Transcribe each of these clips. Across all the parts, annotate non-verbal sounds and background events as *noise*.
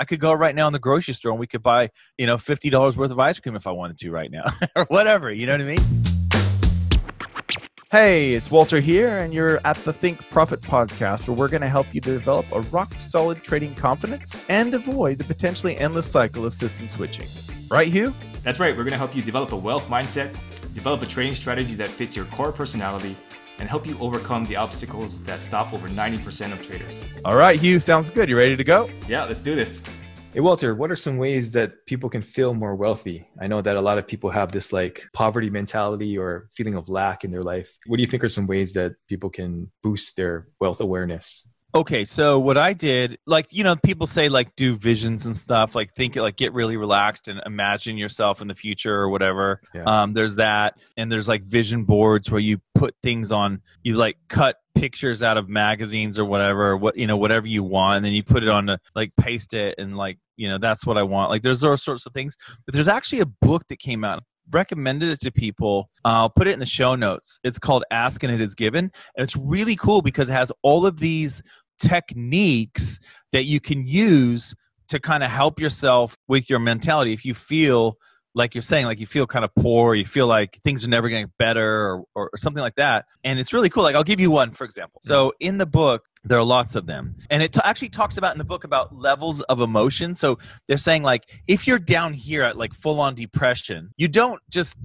I could go right now in the grocery store and we could buy, you know, $50 worth of ice cream if I wanted to right now *laughs* or whatever. You know what I mean? Hey, it's Walter here, and you're at the Think Profit podcast, where we're going to help you develop a rock solid trading confidence and avoid the potentially endless cycle of system switching. Right, Hugh? That's right. We're going to help you develop a wealth mindset, develop a trading strategy that fits your core personality, and help you overcome the obstacles that stop over 90% of traders. All right, Hugh, sounds good. You ready to go? Yeah, let's do this. Hey, Walter, what are some ways that people can feel more wealthy? I know that a lot of people have this like poverty mentality or feeling of lack in their life. What do you think are some ways that people can boost their wealth awareness? Okay, so what I did, like you know, people say like do visions and stuff, like think like get really relaxed and imagine yourself in the future or whatever. Yeah. Um, there's that, and there's like vision boards where you put things on, you like cut pictures out of magazines or whatever, what you know, whatever you want, and then you put it on the like paste it and like you know that's what I want. Like there's all sorts of things, but there's actually a book that came out recommended it to people. I'll put it in the show notes. It's called Ask and It Is Given. And it's really cool because it has all of these techniques that you can use to kind of help yourself with your mentality. If you feel like you're saying like you feel kind of poor you feel like things are never getting better or, or, something like that and it's really cool like i'll give you one for example. So mm-hmm. in the book there are lots of them and it t- actually talks about in the book about levels of emotion. So they're saying like if you're down here at like full on depression you don't just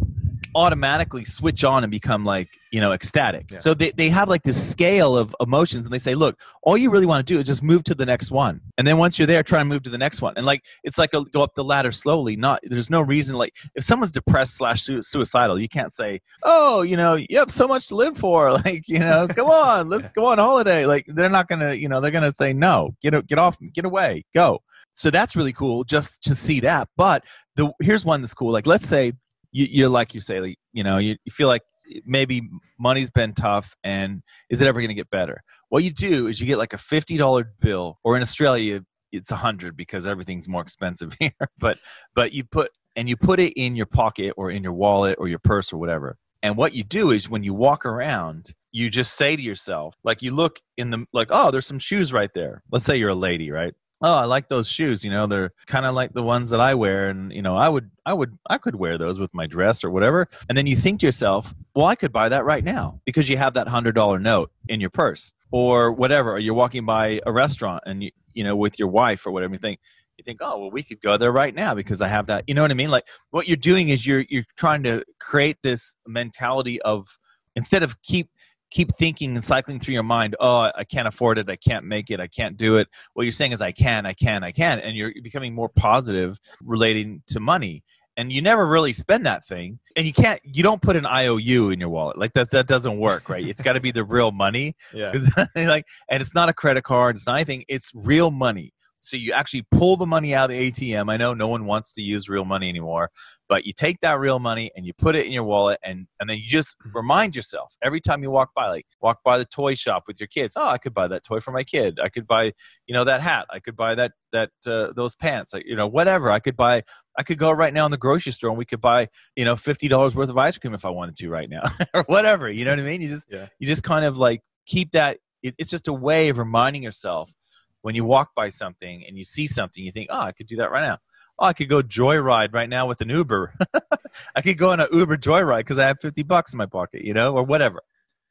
automatically switch on and become like you know ecstatic. Yeah. so they, they have like this scale of emotions and they say look all you really want to do is just move to the next one. And then once you're there try and move to the next one. And like it's like a, go up the ladder slowly not there's no reason like if someone's depressed slash suicidal you can't say oh you know you have so much to live for *laughs* like you know come on *laughs* let's go on holiday. Like they're not gonna you know they're gonna say no get get off get away go. So that's really cool just to see that. But the here's one that's cool. Like let's say you, you're like you say, you know, you, you feel like maybe money's been tough and is it ever going to get better? What you do is you get like a $50 bill, or in Australia, it's a hundred because everything's more expensive *laughs* here. but but you put and you put it in your pocket or in your wallet or your purse or whatever. And what you do is when you walk around, you just say to yourself, like you look in the like, oh, there's some shoes right there. Let's say you're a lady, right? Oh i like those shoes you know they're kind of like the ones that i wear and you know i would i would i could wear those with my dress or whatever. And then you think to yourself well i could buy that right now because you have that hundred dollar note in your purse or whatever or you're walking by a restaurant and you you know with your wife or whatever you think you think oh well we could go there right now because i have that you know what i mean? Like what you're doing is you're you're trying to create this mentality of instead of keep keep thinking and cycling through your mind, oh, I can't afford it, I can't make it, I can't do it. What you're saying is, I can, I can, I can. And you're becoming more positive relating to money. And you never really spend that thing. And you can't, you don't put an IOU in your wallet. Like that, that doesn't work, right? It's got to be the real money. *laughs* Yeah. *laughs* like, and it's not a credit card, it's not anything, it's real money. So you actually pull the money out of the ATM. I know no one wants to use real money anymore, but you take that real money and you put it in your wallet and, and then you just mm-hmm. remind yourself every time you walk by, like walk by the toy shop with your kids. Oh, I could buy that toy for my kid. I could buy, you know, that hat. I could buy that, that, uh, those pants, you know, whatever. I could buy, I could go right now in the grocery store and we could buy, you know, $50 worth of ice cream if I wanted to right now *laughs* or whatever. You know what I mean? You just, yeah. you just kind of like keep that. It, it's just a way of reminding yourself when you walk by something and you see something, you think, oh, I could do that right now. Oh, I could go joyride right now with an Uber. *laughs* I could go on an Uber joyride because I have 50 bucks in my pocket, you know, or whatever.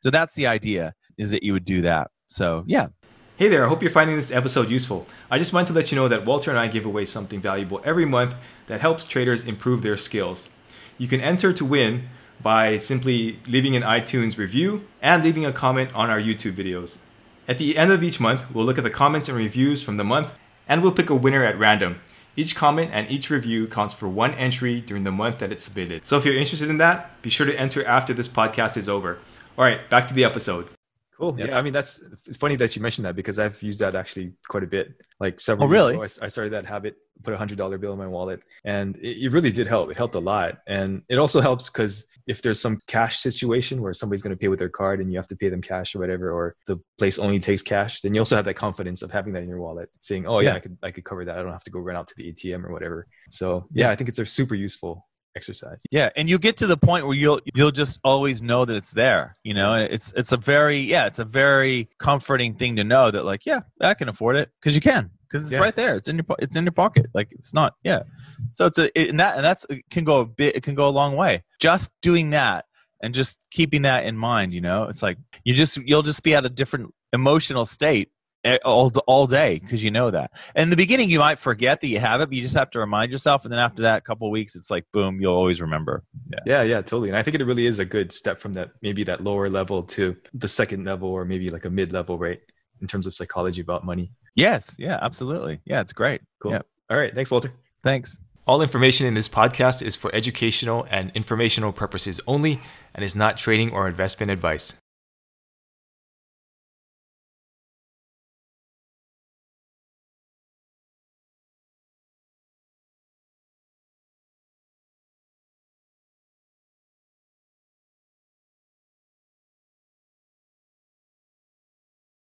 So that's the idea is that you would do that. So, yeah. Hey there, I hope you're finding this episode useful. I just wanted to let you know that Walter and I give away something valuable every month that helps traders improve their skills. You can enter to win by simply leaving an iTunes review and leaving a comment on our YouTube videos. At the end of each month, we'll look at the comments and reviews from the month, and we'll pick a winner at random. Each comment and each review counts for one entry during the month that it's submitted. So if you're interested in that, be sure to enter after this podcast is over. All right, back to the episode. Cool. Yeah. yeah. I mean, that's it's funny that you mentioned that because I've used that actually quite a bit. Like several. Oh, really? Ago, I, I, started that habit. Put a hundred dollar bill in my wallet, and it, it, really did help. It helped a lot, and it also helps because if there's some cash situation where somebody's going to pay with their card and you have to pay them cash or whatever, or the place only takes cash, then you also have that confidence of having that in your wallet, saying, "Oh yeah, yeah. I could I could cover that. I don't have to go run out to the ATM or whatever." So yeah, I think it's a super useful exercise. Yeah, and you get to the point where you'll you'll just always know that it's there. You know, it's it's a very yeah, it's a very comforting thing to know that like yeah, I can afford it because you can because it's yeah. right there. It's in your it's in your pocket. Like it's not. Yeah. So it's a it, and that and that's it can go a bit. It can go a long way. Just doing that and just keeping that in mind. You know, it's like you just you'll just be at a different emotional state all all day because you know that. In the beginning, you might forget that you have it, but you just have to remind yourself. And then after that, couple weeks, it's like boom, you'll always remember. Yeah. yeah, yeah, totally. And I think it really is a good step from that maybe that lower level to the second level, or maybe like a mid level, right? In terms of psychology about money. Yes. Yeah. Absolutely. Yeah. It's great. Cool. Yeah. All right. Thanks, Walter. Thanks. All information in this podcast is for educational and informational purposes only and is not trading or investment advice.